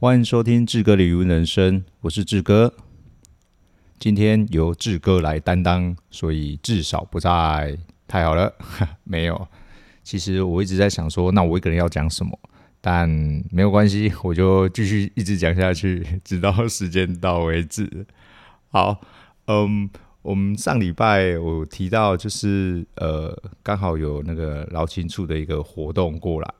欢迎收听志哥的语文人生，我是志哥。今天由志哥来担当，所以至少不在。太好了，没有。其实我一直在想说，那我一个人要讲什么？但没有关系，我就继续一直讲下去，直到时间到为止。好，嗯，我们上礼拜我提到，就是呃，刚好有那个劳青处的一个活动过来，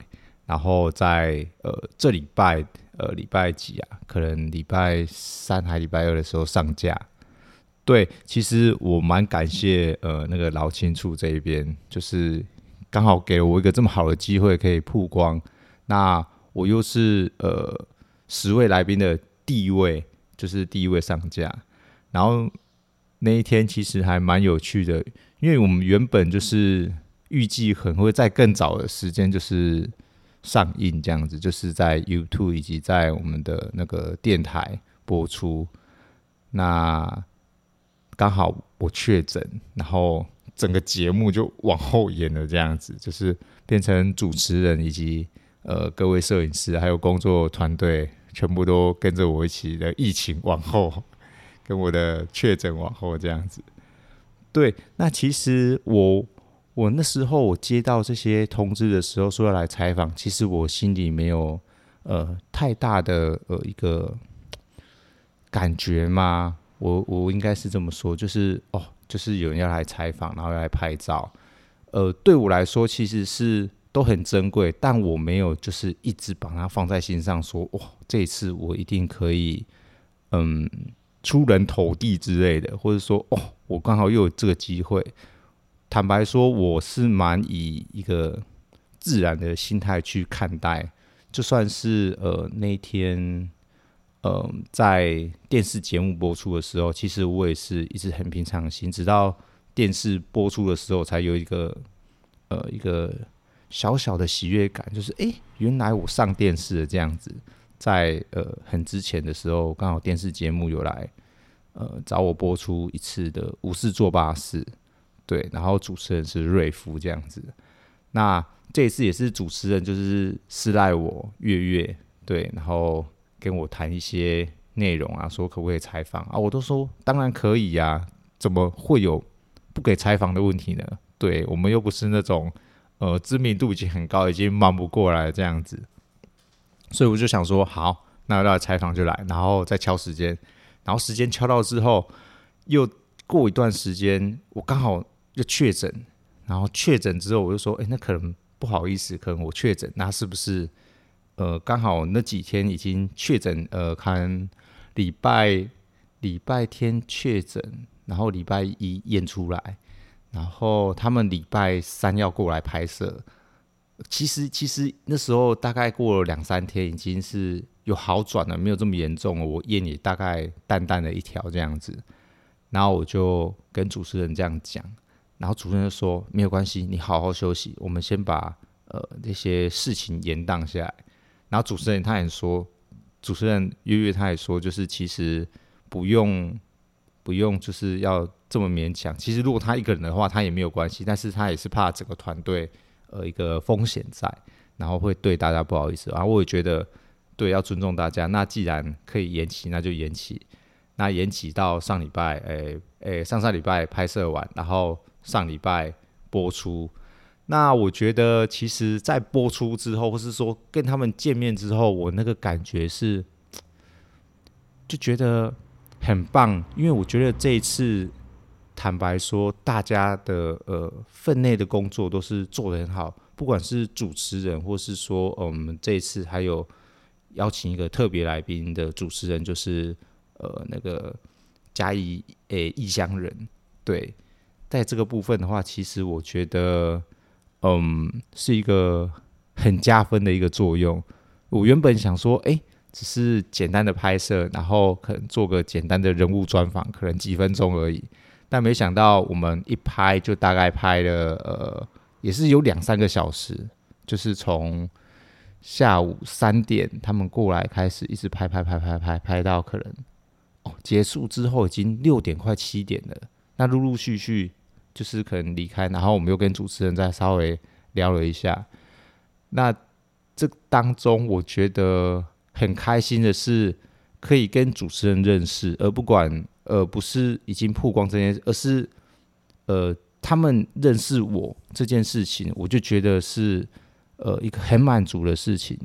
然后在呃这礼拜。呃，礼拜几啊？可能礼拜三还礼拜二的时候上架。对，其实我蛮感谢呃那个老青处这一边，就是刚好给了我一个这么好的机会可以曝光。那我又是呃十位来宾的第一位，就是第一位上架。然后那一天其实还蛮有趣的，因为我们原本就是预计很会在更早的时间就是。上映这样子，就是在 YouTube 以及在我们的那个电台播出。那刚好我确诊，然后整个节目就往后延了，这样子就是变成主持人以及呃各位摄影师还有工作团队全部都跟着我一起的疫情往后，跟我的确诊往后这样子。对，那其实我。我那时候我接到这些通知的时候，说要来采访，其实我心里没有呃太大的呃一个感觉嘛。我我应该是这么说，就是哦，就是有人要来采访，然后要来拍照。呃，对我来说其实是都很珍贵，但我没有就是一直把它放在心上说，说哇，这一次我一定可以嗯出人头地之类的，或者说哦，我刚好又有这个机会。坦白说，我是蛮以一个自然的心态去看待，就算是呃那天，呃在电视节目播出的时候，其实我也是一直很平常心，直到电视播出的时候，才有一个呃一个小小的喜悦感，就是哎，原来我上电视了这样子。在呃很之前的时候，刚好电视节目有来呃找我播出一次的《无事做巴士》。对，然后主持人是瑞夫这样子。那这一次也是主持人，就是私赖我月月，对，然后跟我谈一些内容啊，说可不可以采访啊？我都说当然可以呀，怎么会有不给采访的问题呢？对，我们又不是那种呃知名度已经很高，已经忙不过来这样子。所以我就想说，好，那要来采访就来，然后再敲时间，然后时间敲到之后，又过一段时间，我刚好。就确诊，然后确诊之后，我就说，哎，那可能不好意思，可能我确诊，那是不是呃刚好那几天已经确诊？呃，看礼拜礼拜天确诊，然后礼拜一验出来，然后他们礼拜三要过来拍摄。其实其实那时候大概过了两三天，已经是有好转了，没有这么严重了。我验也大概淡淡的一条这样子，然后我就跟主持人这样讲。然后主持人就说：“没有关系，你好好休息，我们先把呃那些事情延宕下来。”然后主持人他也说：“主持人月月他也说，就是其实不用不用就是要这么勉强。其实如果他一个人的话，他也没有关系，但是他也是怕整个团队呃一个风险在，然后会对大家不好意思。然后我也觉得对，要尊重大家。那既然可以延期，那就延期。那延期到上礼拜，诶诶，上上礼拜拍摄完，然后。”上礼拜播出，那我觉得其实，在播出之后，或是说跟他们见面之后，我那个感觉是，就觉得很棒，因为我觉得这一次，坦白说，大家的呃分内的工作都是做得很好，不管是主持人，或是说，我们这一次还有邀请一个特别来宾的主持人，就是呃那个嘉义诶异乡人，对。在这个部分的话，其实我觉得，嗯，是一个很加分的一个作用。我原本想说，哎，只是简单的拍摄，然后可能做个简单的人物专访，可能几分钟而已。但没想到我们一拍就大概拍了，呃，也是有两三个小时，就是从下午三点他们过来开始，一直拍拍拍拍拍，拍到可能哦结束之后已经六点快七点了。那陆陆续续。就是可能离开，然后我们又跟主持人再稍微聊了一下。那这当中我觉得很开心的是可以跟主持人认识，而不管呃不是已经曝光这件事，而是呃他们认识我这件事情，我就觉得是呃一个很满足的事情。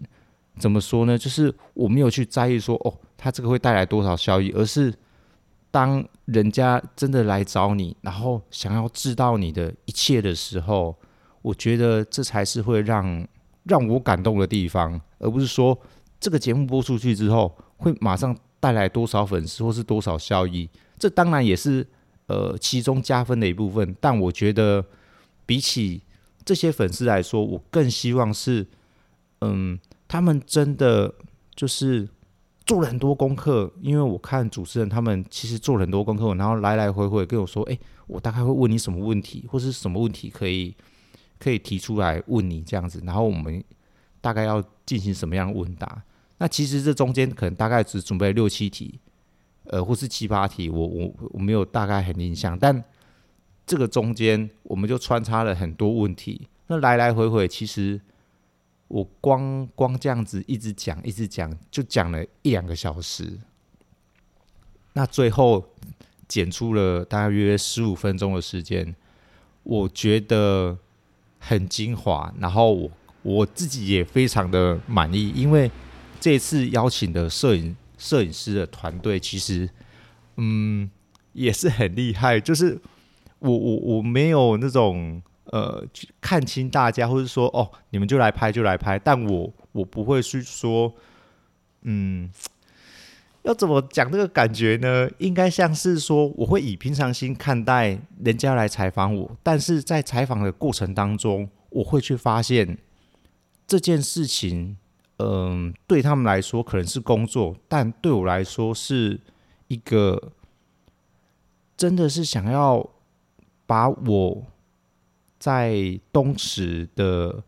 怎么说呢？就是我没有去在意说哦，他这个会带来多少效益，而是当人家真的来找你，然后想要知道你的一切的时候，我觉得这才是会让让我感动的地方，而不是说这个节目播出去之后会马上带来多少粉丝或是多少效益。这当然也是呃其中加分的一部分，但我觉得比起这些粉丝来说，我更希望是嗯。他们真的就是做了很多功课，因为我看主持人他们其实做了很多功课，然后来来回回跟我说：“哎，我大概会问你什么问题，或是什么问题可以 可以提出来问你这样子。”然后我们大概要进行什么样的问答？那其实这中间可能大概只准备六七题，呃，或是七八题，我我我没有大概很印象，但这个中间我们就穿插了很多问题，那来来回回其实。我光光这样子一直讲一直讲，就讲了一两个小时。那最后剪出了大约十五分钟的时间，我觉得很精华。然后我我自己也非常的满意，因为这次邀请的摄影摄影师的团队，其实嗯也是很厉害。就是我我我没有那种。呃，看清大家，或者说哦，你们就来拍就来拍，但我我不会去说，嗯，要怎么讲这个感觉呢？应该像是说，我会以平常心看待人家来采访我，但是在采访的过程当中，我会去发现这件事情，嗯，对他们来说可能是工作，但对我来说是一个真的是想要把我。在东石的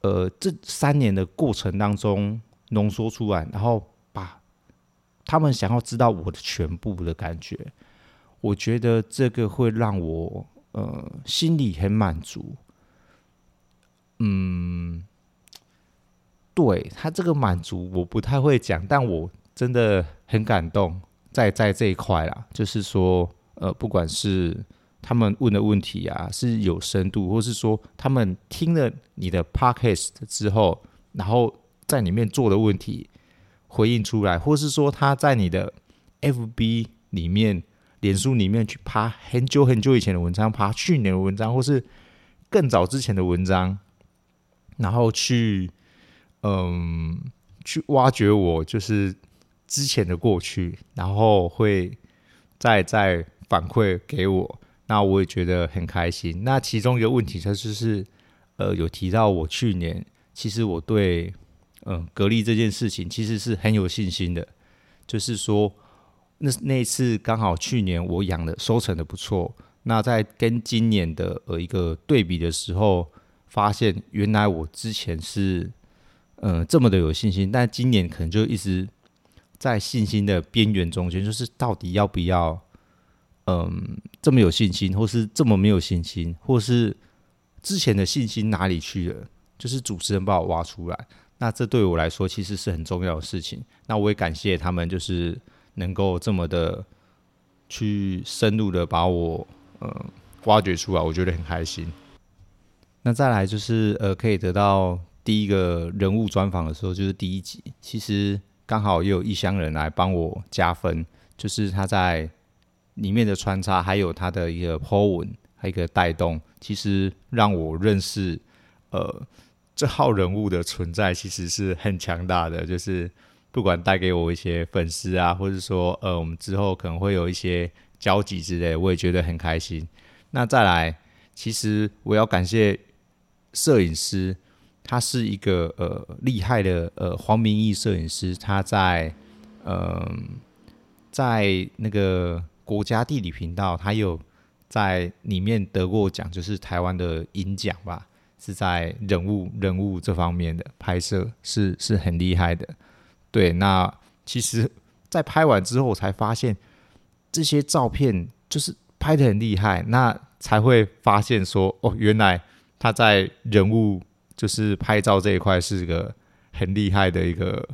呃这三年的过程当中浓缩出来，然后把他们想要知道我的全部的感觉，我觉得这个会让我呃心里很满足。嗯，对他这个满足我不太会讲，但我真的很感动，在在这一块啦，就是说呃不管是。他们问的问题啊是有深度，或是说他们听了你的 podcast 之后，然后在里面做的问题回应出来，或是说他在你的 FB 里面、脸书里面去爬很久很久以前的文章，爬去年的文章，或是更早之前的文章，然后去嗯去挖掘我就是之前的过去，然后会再再反馈给我。那我也觉得很开心。那其中一个问题，它就是，呃，有提到我去年其实我对，嗯，格力这件事情其实是很有信心的。就是说，那那次刚好去年我养的收成的不错。那在跟今年的呃一个对比的时候，发现原来我之前是，嗯，这么的有信心，但今年可能就一直在信心的边缘中间，就是到底要不要？嗯，这么有信心，或是这么没有信心，或是之前的信心哪里去了？就是主持人把我挖出来，那这对我来说其实是很重要的事情。那我也感谢他们，就是能够这么的去深入的把我呃挖掘出来，我觉得很开心。那再来就是呃，可以得到第一个人物专访的时候，就是第一集，其实刚好也有异乡人来帮我加分，就是他在。里面的穿插，还有他的一个 po 文，还有一个带动，其实让我认识，呃，这号人物的存在其实是很强大的。就是不管带给我一些粉丝啊，或者说呃，我们之后可能会有一些交集之类，我也觉得很开心。那再来，其实我要感谢摄影师，他是一个呃厉害的呃黄明义摄影师，他在嗯、呃，在那个。国家地理频道，他有在里面得过奖，就是台湾的银奖吧，是在人物人物这方面的拍摄是是很厉害的。对，那其实，在拍完之后，才发现这些照片就是拍得很厉害，那才会发现说，哦，原来他在人物就是拍照这一块是个很厉害的一个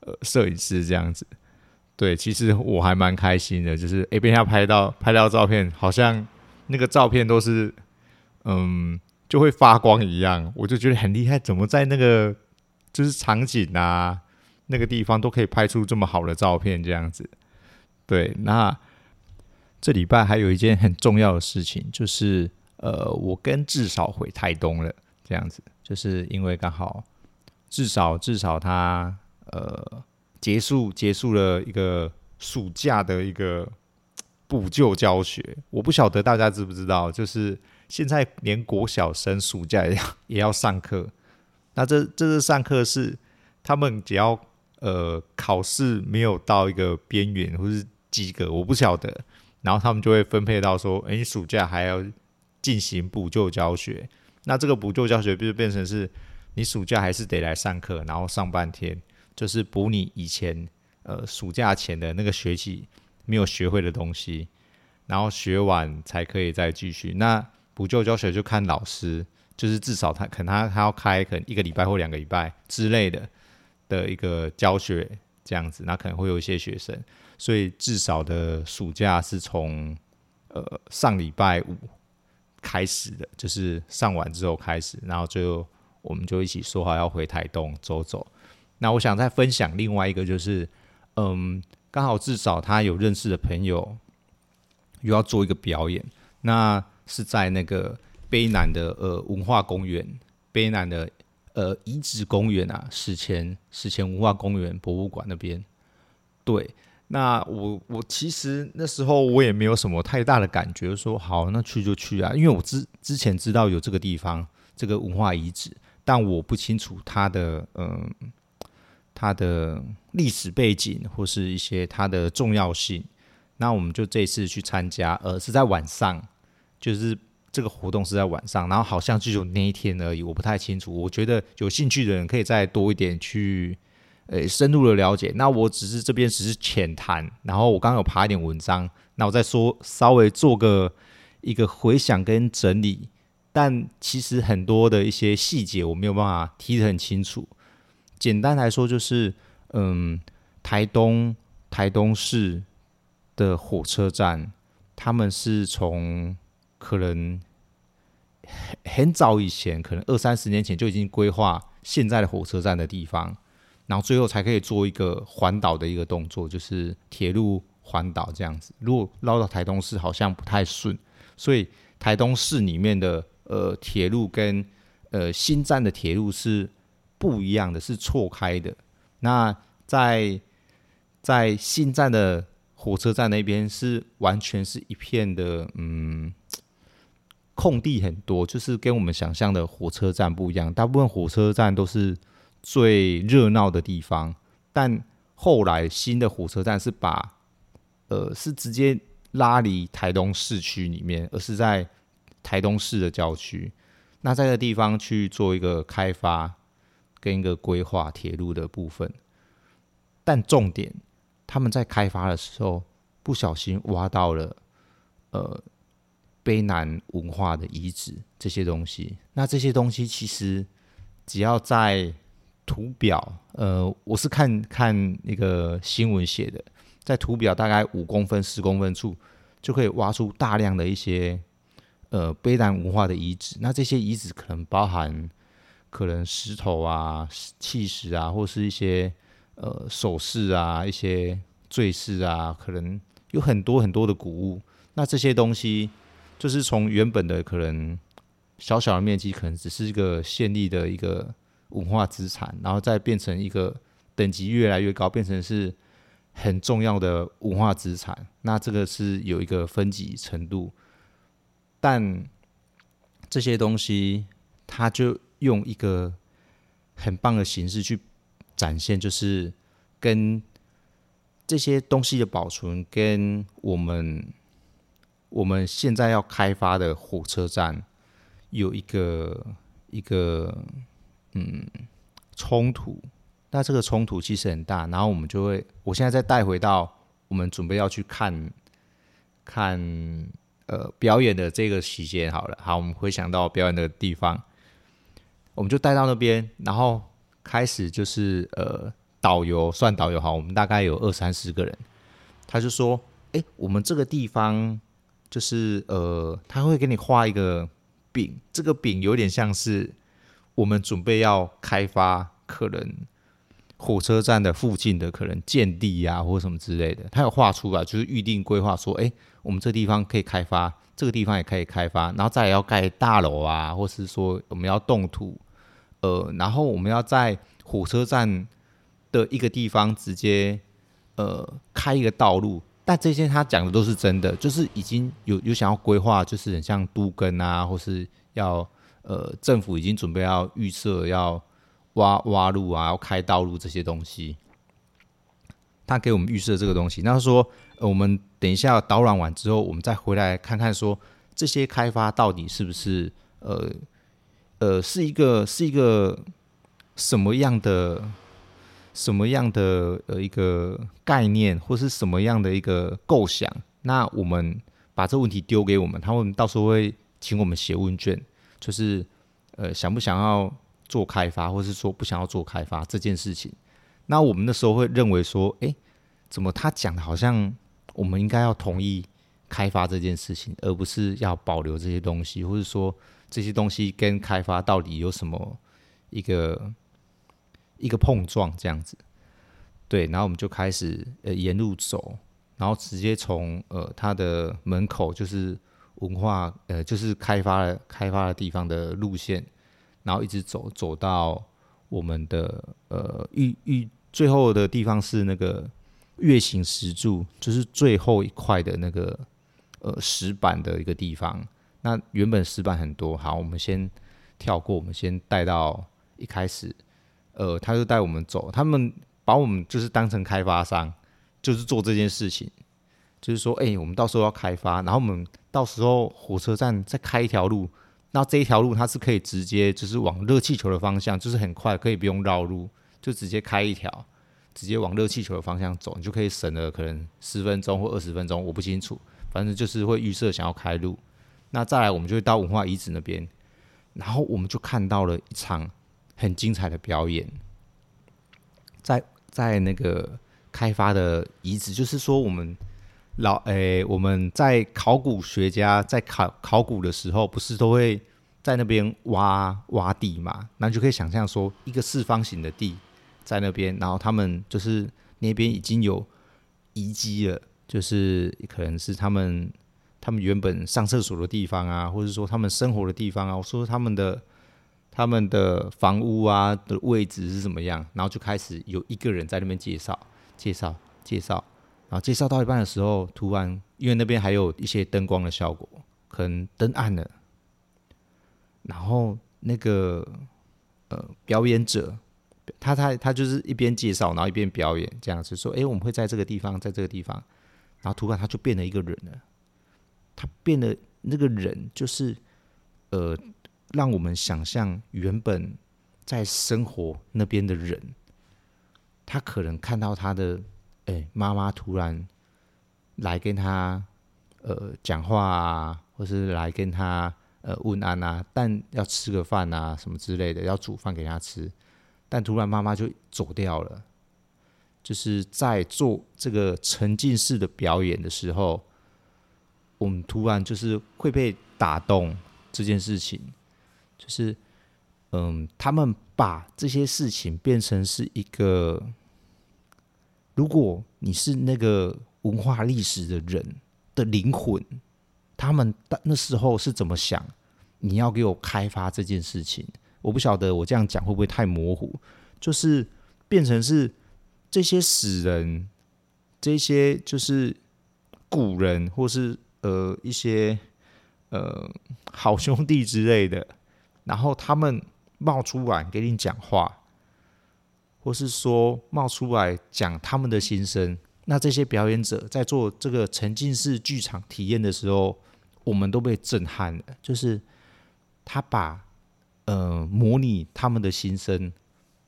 呃摄影师这样子。对，其实我还蛮开心的，就是诶，被他拍到拍到照片，好像那个照片都是嗯就会发光一样，我就觉得很厉害，怎么在那个就是场景啊那个地方都可以拍出这么好的照片这样子。对，那这礼拜还有一件很重要的事情，就是呃，我跟至少回台东了，这样子，就是因为刚好至少至少他呃结束结束了一个暑假的一个补救教学，我不晓得大家知不知道，就是现在连国小生暑假也要也要上课，那这这次上课是他们只要呃考试没有到一个边缘或是。及格我不晓得，然后他们就会分配到说，诶，你暑假还要进行补救教学，那这个补救教学就变成是，你暑假还是得来上课，然后上半天。就是补你以前呃暑假前的那个学期没有学会的东西，然后学完才可以再继续。那补救教学就看老师，就是至少他可能他他要开可能一个礼拜或两个礼拜之类的的一个教学这样子，那可能会有一些学生。所以至少的暑假是从呃上礼拜五开始的，就是上完之后开始，然后最后我们就一起说好要回台东走走。那我想再分享另外一个，就是嗯，刚好至少他有认识的朋友又要做一个表演，那是在那个卑南的呃文化公园，卑南的呃遗址公园啊，史前史前文化公园博物馆那边，对。那我我其实那时候我也没有什么太大的感觉，说好那去就去啊，因为我之之前知道有这个地方这个文化遗址，但我不清楚它的嗯它的历史背景或是一些它的重要性。那我们就这次去参加，呃，是在晚上，就是这个活动是在晚上，然后好像就有那一天而已，我不太清楚。我觉得有兴趣的人可以再多一点去。呃，深入的了解，那我只是这边只是浅谈，然后我刚刚有爬一点文章，那我再说稍微做个一个回想跟整理，但其实很多的一些细节我没有办法提得很清楚。简单来说就是，嗯，台东台东市的火车站，他们是从可能很很早以前，可能二三十年前就已经规划现在的火车站的地方。然后最后才可以做一个环岛的一个动作，就是铁路环岛这样子。如果绕到台东市好像不太顺，所以台东市里面的呃铁路跟呃新站的铁路是不一样的，是错开的。那在在新站的火车站那边是完全是一片的嗯空地很多，就是跟我们想象的火车站不一样。大部分火车站都是。最热闹的地方，但后来新的火车站是把，呃，是直接拉离台东市区里面，而是在台东市的郊区。那在这个地方去做一个开发跟一个规划铁路的部分，但重点他们在开发的时候不小心挖到了，呃，卑南文化的遗址这些东西。那这些东西其实只要在图表，呃，我是看看那个新闻写的，在图表大概五公分、十公分处，就可以挖出大量的一些呃卑南文化的遗址。那这些遗址可能包含可能石头啊、器石啊，或是一些呃首饰啊、一些坠饰啊，可能有很多很多的古物。那这些东西就是从原本的可能小小的面积，可能只是一个县立的一个。文化资产，然后再变成一个等级越来越高，变成是很重要的文化资产。那这个是有一个分级程度，但这些东西，它就用一个很棒的形式去展现，就是跟这些东西的保存，跟我们我们现在要开发的火车站有一个一个。嗯，冲突，那这个冲突其实很大，然后我们就会，我现在再带回到我们准备要去看，看呃表演的这个期间好了，好，我们回想到表演的地方，我们就带到那边，然后开始就是呃导游算导游哈，我们大概有二三十个人。他就说：“哎，我们这个地方就是呃，他会给你画一个饼，这个饼有点像是我们准备要开发可能火车站的附近的可能建地呀、啊，或什么之类的。他有画出来，就是预定规划说，哎，我们这地方可以开发，这个地方也可以开发，然后再要盖大楼啊，或是说我们要动土，呃，然后我们要在火车站的一个地方直接。”呃，开一个道路，但这些他讲的都是真的，就是已经有有想要规划，就是很像都更啊，或是要呃政府已经准备要预设要挖挖路啊，要开道路这些东西。他给我们预设这个东西，那说，我们等一下导览完之后，我们再回来看看说这些开发到底是不是呃呃是一个是一个什么样的。什么样的呃一个概念，或是什么样的一个构想？那我们把这个问题丢给我们，他们到时候会请我们写问卷，就是呃想不想要做开发，或是说不想要做开发这件事情。那我们那时候会认为说，诶，怎么他讲的好像我们应该要同意开发这件事情，而不是要保留这些东西，或者说这些东西跟开发到底有什么一个？一个碰撞这样子，对，然后我们就开始呃沿路走，然后直接从呃它的门口就是文化呃就是开发了开发的地方的路线，然后一直走走到我们的呃预预最后的地方是那个月形石柱，就是最后一块的那个呃石板的一个地方。那原本石板很多，好，我们先跳过，我们先带到一开始。呃，他就带我们走，他们把我们就是当成开发商，就是做这件事情，就是说，哎、我们到时候要开发，然后我们到时候火车站再开一条路，那这一条路它是可以直接就是往热气球的方向，就是很快可以不用绕路，就直接开一条，直接往热气球的方向走，你就可以省了可能十分钟或二十分钟，我不清楚，反正就是会预设想要开路。那再来，我们就会到文化遗址那边，然后我们就看到了一场。很精彩的表演，在在那个开发的遗址，就是说我们老诶、我们在考古学家在考考古的时候，不是都会在那边挖挖地嘛？那就可以想象说，一个四方形的地在那边，然后他们就是那边已经有遗迹了，就是可能是他们他们原本上厕所的地方啊，或者说他们生活的地方啊，我说他们的。他们的房屋啊的位置是怎么样？然后就开始有一个人在那边介绍、介绍、介绍，然后介绍到一半的时候，突然因为那边还有一些灯光的效果，可能灯暗了，然后那个呃表演者，他他他就是一边介绍，然后一边表演，这样子说：“哎，我们会在这个地方，在这个地方。”然后突然他就变了一个人了，他变得那个人就是呃。让我们想象原本在生活那边的人，他可能看到他的哎妈妈突然来跟他呃讲话啊，或是来跟他呃问安啊，但要吃个饭啊什么之类的，要煮饭给他吃，但突然妈妈就走掉了。就是在做这个沉浸式的表演的时候，我们突然就是会被打动这件事情。就是，嗯，他们把这些事情变成是一个，如果你是那个文化历史的人的灵魂，他们那时候是怎么想？你要给我开发这件事情，我不晓得我这样讲会不会太模糊？就是变成是这些死人，这些就是古人，或是呃一些呃好兄弟之类的。然后他们冒出来给你讲话，或是说冒出来讲他们的心声。那这些表演者在做这个沉浸式剧场体验的时候，我们都被震撼了。就是他把呃模拟他们的心声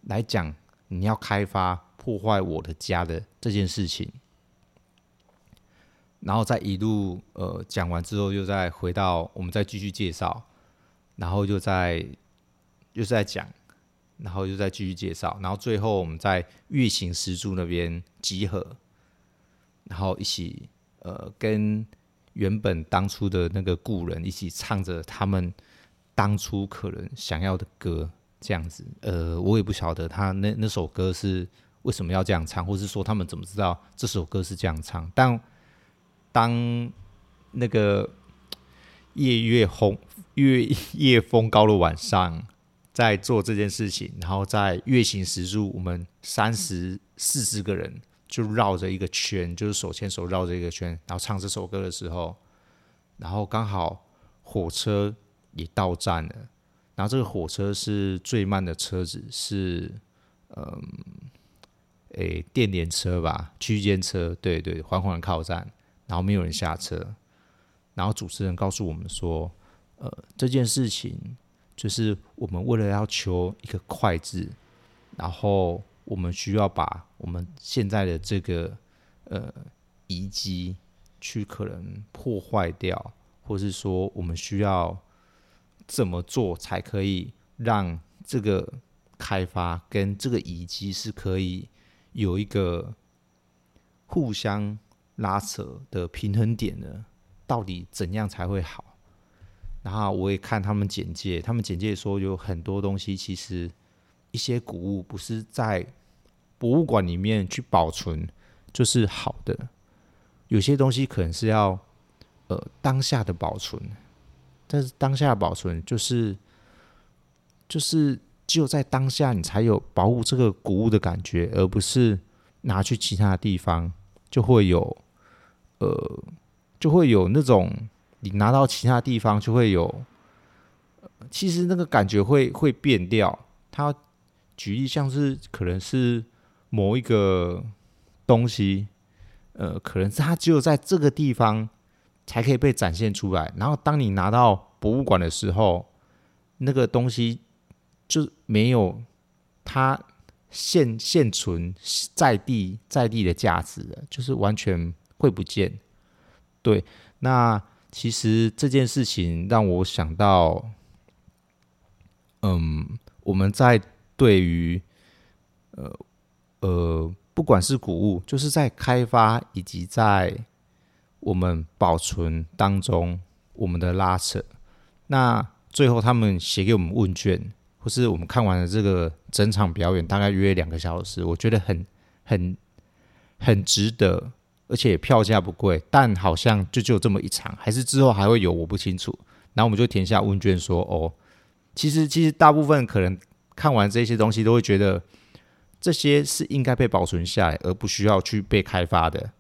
来讲，你要开发破坏我的家的这件事情，然后再一路呃讲完之后，又再回到我们再继续介绍。然后又在，又是在讲，然后又再继续介绍，然后最后我们在月行石柱那边集合，然后一起呃跟原本当初的那个故人一起唱着他们当初可能想要的歌，这样子。呃，我也不晓得他那那首歌是为什么要这样唱，或是说他们怎么知道这首歌是这样唱。但当那个夜月红月夜风高的晚上。在做这件事情，然后在月形石柱，我们三十四十个人就绕着一个圈，就是手牵手绕着一个圈，然后唱这首歌的时候，然后刚好火车也到站了，然后这个火车是最慢的车子，是嗯，诶，电联车吧，区间车，对对，缓缓靠站，然后没有人下车，然后主持人告诉我们说，呃，这件事情。就是我们为了要求一个快字，然后我们需要把我们现在的这个呃遗迹去可能破坏掉，或是说我们需要怎么做才可以让这个开发跟这个遗迹是可以有一个互相拉扯的平衡点呢？到底怎样才会好？然后我也看他们简介，他们简介说有很多东西，其实一些古物不是在博物馆里面去保存就是好的，有些东西可能是要呃当下的保存，但是当下保存就是就是只有在当下你才有保护这个古物的感觉，而不是拿去其他的地方就会有呃就会有那种。你拿到其他地方就会有，其实那个感觉会会变掉。它举例像是可能是某一个东西，呃，可能是它只有在这个地方才可以被展现出来。然后当你拿到博物馆的时候，那个东西就没有它现现存在地在地的价值了，就是完全会不见。对，那。其实这件事情让我想到，嗯，我们在对于呃呃，不管是谷物，就是在开发以及在我们保存当中，我们的拉扯。那最后他们写给我们问卷，或是我们看完了这个整场表演，大概约两个小时，我觉得很很很值得。而且票价不贵，但好像就只有这么一场，还是之后还会有，我不清楚。然后我们就填下问卷说：“哦，其实其实大部分可能看完这些东西，都会觉得这些是应该被保存下来，而不需要去被开发的。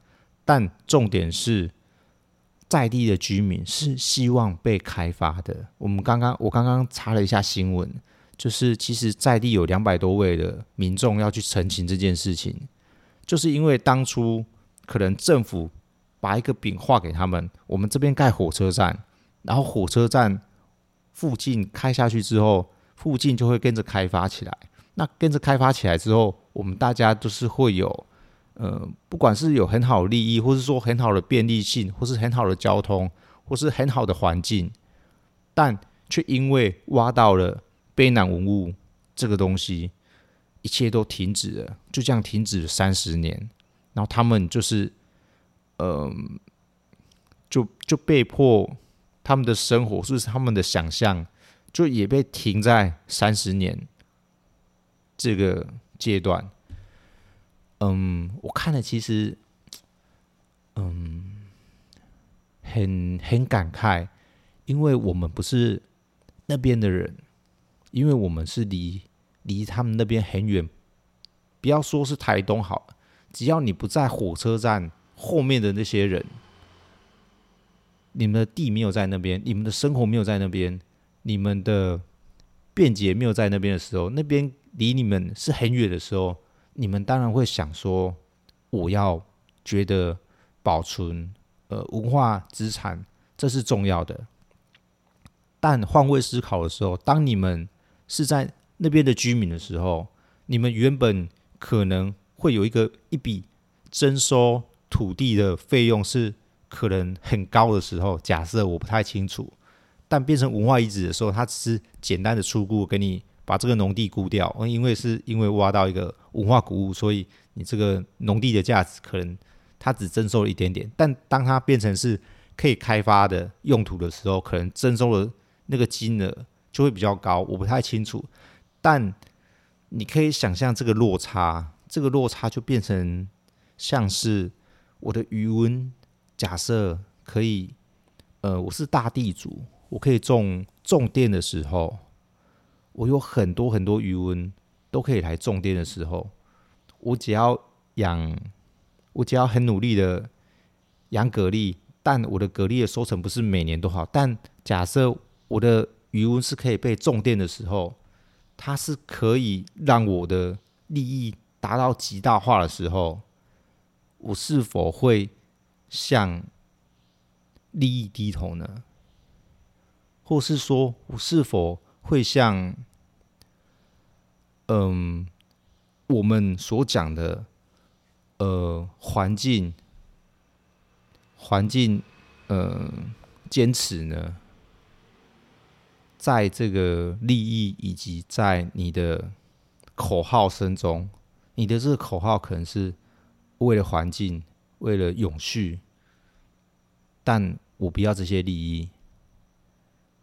但重点是在地的居民是希望被开发的。我们刚刚我刚刚查了一下新闻，就是其实在地有两百多位的民众要去澄清这件事情，就是因为当初。可能政府把一个饼画给他们，我们这边盖火车站，然后火车站附近开下去之后，附近就会跟着开发起来。那跟着开发起来之后，我们大家都是会有，呃，不管是有很好的利益，或是说很好的便利性，或是很好的交通，或是很好的环境，但却因为挖到了卑南文物这个东西，一切都停止了，就这样停止了三十年。然后他们就是，嗯、就就被迫他们的生活，是不是他们的想象，就也被停在三十年这个阶段。嗯，我看了，其实，嗯，很很感慨，因为我们不是那边的人，因为我们是离离他们那边很远，不要说是台东好了。只要你不在火车站后面的那些人，你们的地没有在那边，你们的生活没有在那边，你们的便捷没有在那边的时候，那边离你们是很远的时候，你们当然会想说，我要觉得保存呃文化资产，这是重要的。但换位思考的时候，当你们是在那边的居民的时候，你们原本可能。会有一个一笔征收土地的费用是可能很高的时候，假设我不太清楚，但变成文化遗址的时候，它只是简单的初步给你把这个农地估掉，因为是因为挖到一个文化古物，所以你这个农地的价值可能它只征收了一点点。但当它变成是可以开发的用途的时候，可能征收的那个金额就会比较高。我不太清楚，但你可以想象这个落差，这个落差就变成像是我的余温，假设可以，呃，我是大地主，我可以种种电的时候。我有很多很多余温都可以来种电的时候，我只要养，我只要很努力的养蛤蜊，但我的蛤蜊的收成不是每年都好。但假设我的余温是可以被种电的时候，它是可以让我的利益达到极大化的时候，我是否会向利益低头呢？或是说我是否会向嗯，我们所讲的，呃，环境，环境，呃，坚持呢，在这个利益以及在你的口号声中，你的这个口号可能是为了环境，为了永续，但我不要这些利益，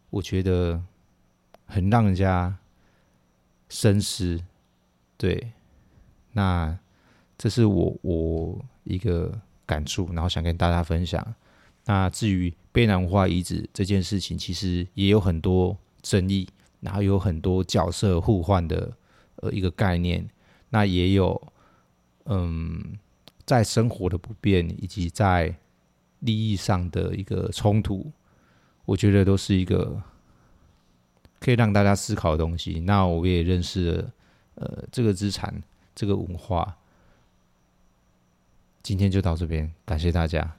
我觉得很让人家。深思，对，那这是我我一个感触，然后想跟大家分享。那至于卑南文化遗址这件事情，其实也有很多争议，然后有很多角色互换的呃一个概念，那也有嗯在生活的不便以及在利益上的一个冲突，我觉得都是一个。可以让大家思考的东西，那我也认识了，呃，这个资产，这个文化。今天就到这边，感谢大家。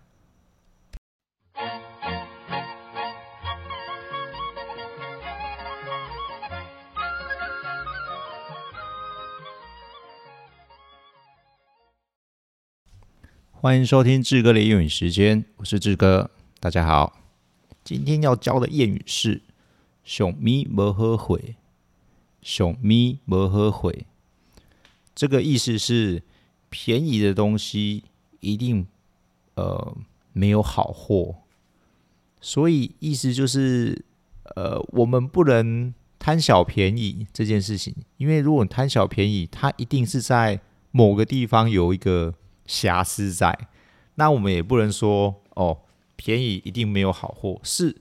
欢迎收听志哥的谚语时间，我是志哥，大家好。今天要教的谚语是。熊咪没好货，熊咪没好货。这个意思是便宜的东西一定呃没有好货，所以意思就是呃我们不能贪小便宜这件事情，因为如果贪小便宜，它一定是在某个地方有一个瑕疵在，那我们也不能说哦便宜一定没有好货是。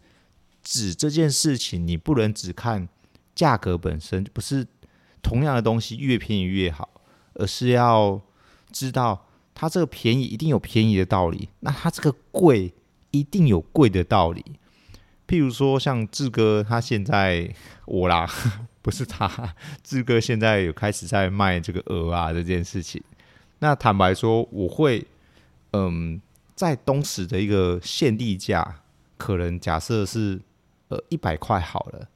指这件事情，你不能只看价格本身，不是同样的东西越便宜越好，而是要知道它这个便宜一定有便宜的道理，那它这个贵一定有贵的道理。譬如说，像志哥他现在我啦，不是他，志哥现在有开始在卖这个鹅啊这件事情。那坦白说，我会嗯，在东时的一个现地价，可能假设是。呃，一百块好了，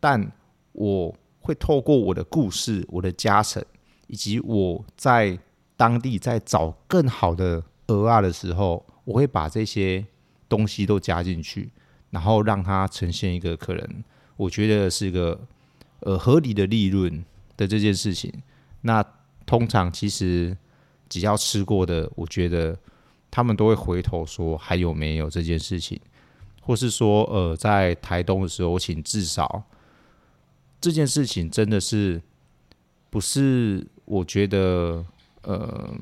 但我会透过我的故事、我的加成，以及我在当地在找更好的蚵仔的时候，我会把这些东西都加进去，然后让它呈现一个可能我觉得是一个呃合理的利润的这件事情。那通常其实只要吃过的，我觉得他们都会回头说还有没有这件事情。或是说，呃，在台东的时候，我请至少，这件事情真的是不是？我觉得，呃，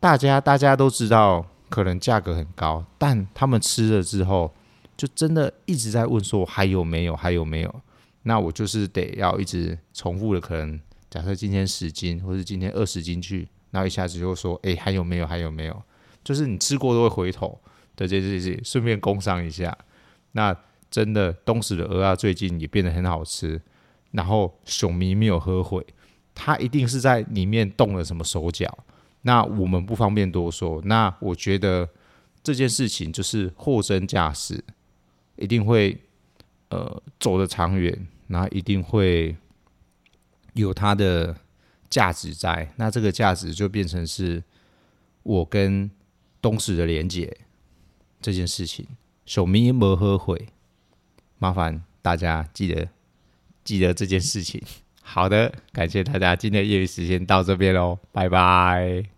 大家大家都知道，可能价格很高，但他们吃了之后，就真的一直在问说还有没有，还有没有？那我就是得要一直重复的，可能假设今天十斤，或是今天二十斤去，然后一下子就说，哎，还有没有？还有没有？就是你吃过都会回头。对对对对，顺便工商一下。那真的东石的鹅啊最近也变得很好吃。然后熊咪没有喝毁，他一定是在里面动了什么手脚。那我们不方便多说。那我觉得这件事情就是货真价实，一定会呃走得长远，然后一定会有它的价值在。那这个价值就变成是我跟东石的连接。这件事情，小咪没喝悔，麻烦大家记得记得这件事情。好的，感谢大家，今天业余时间到这边喽，拜拜。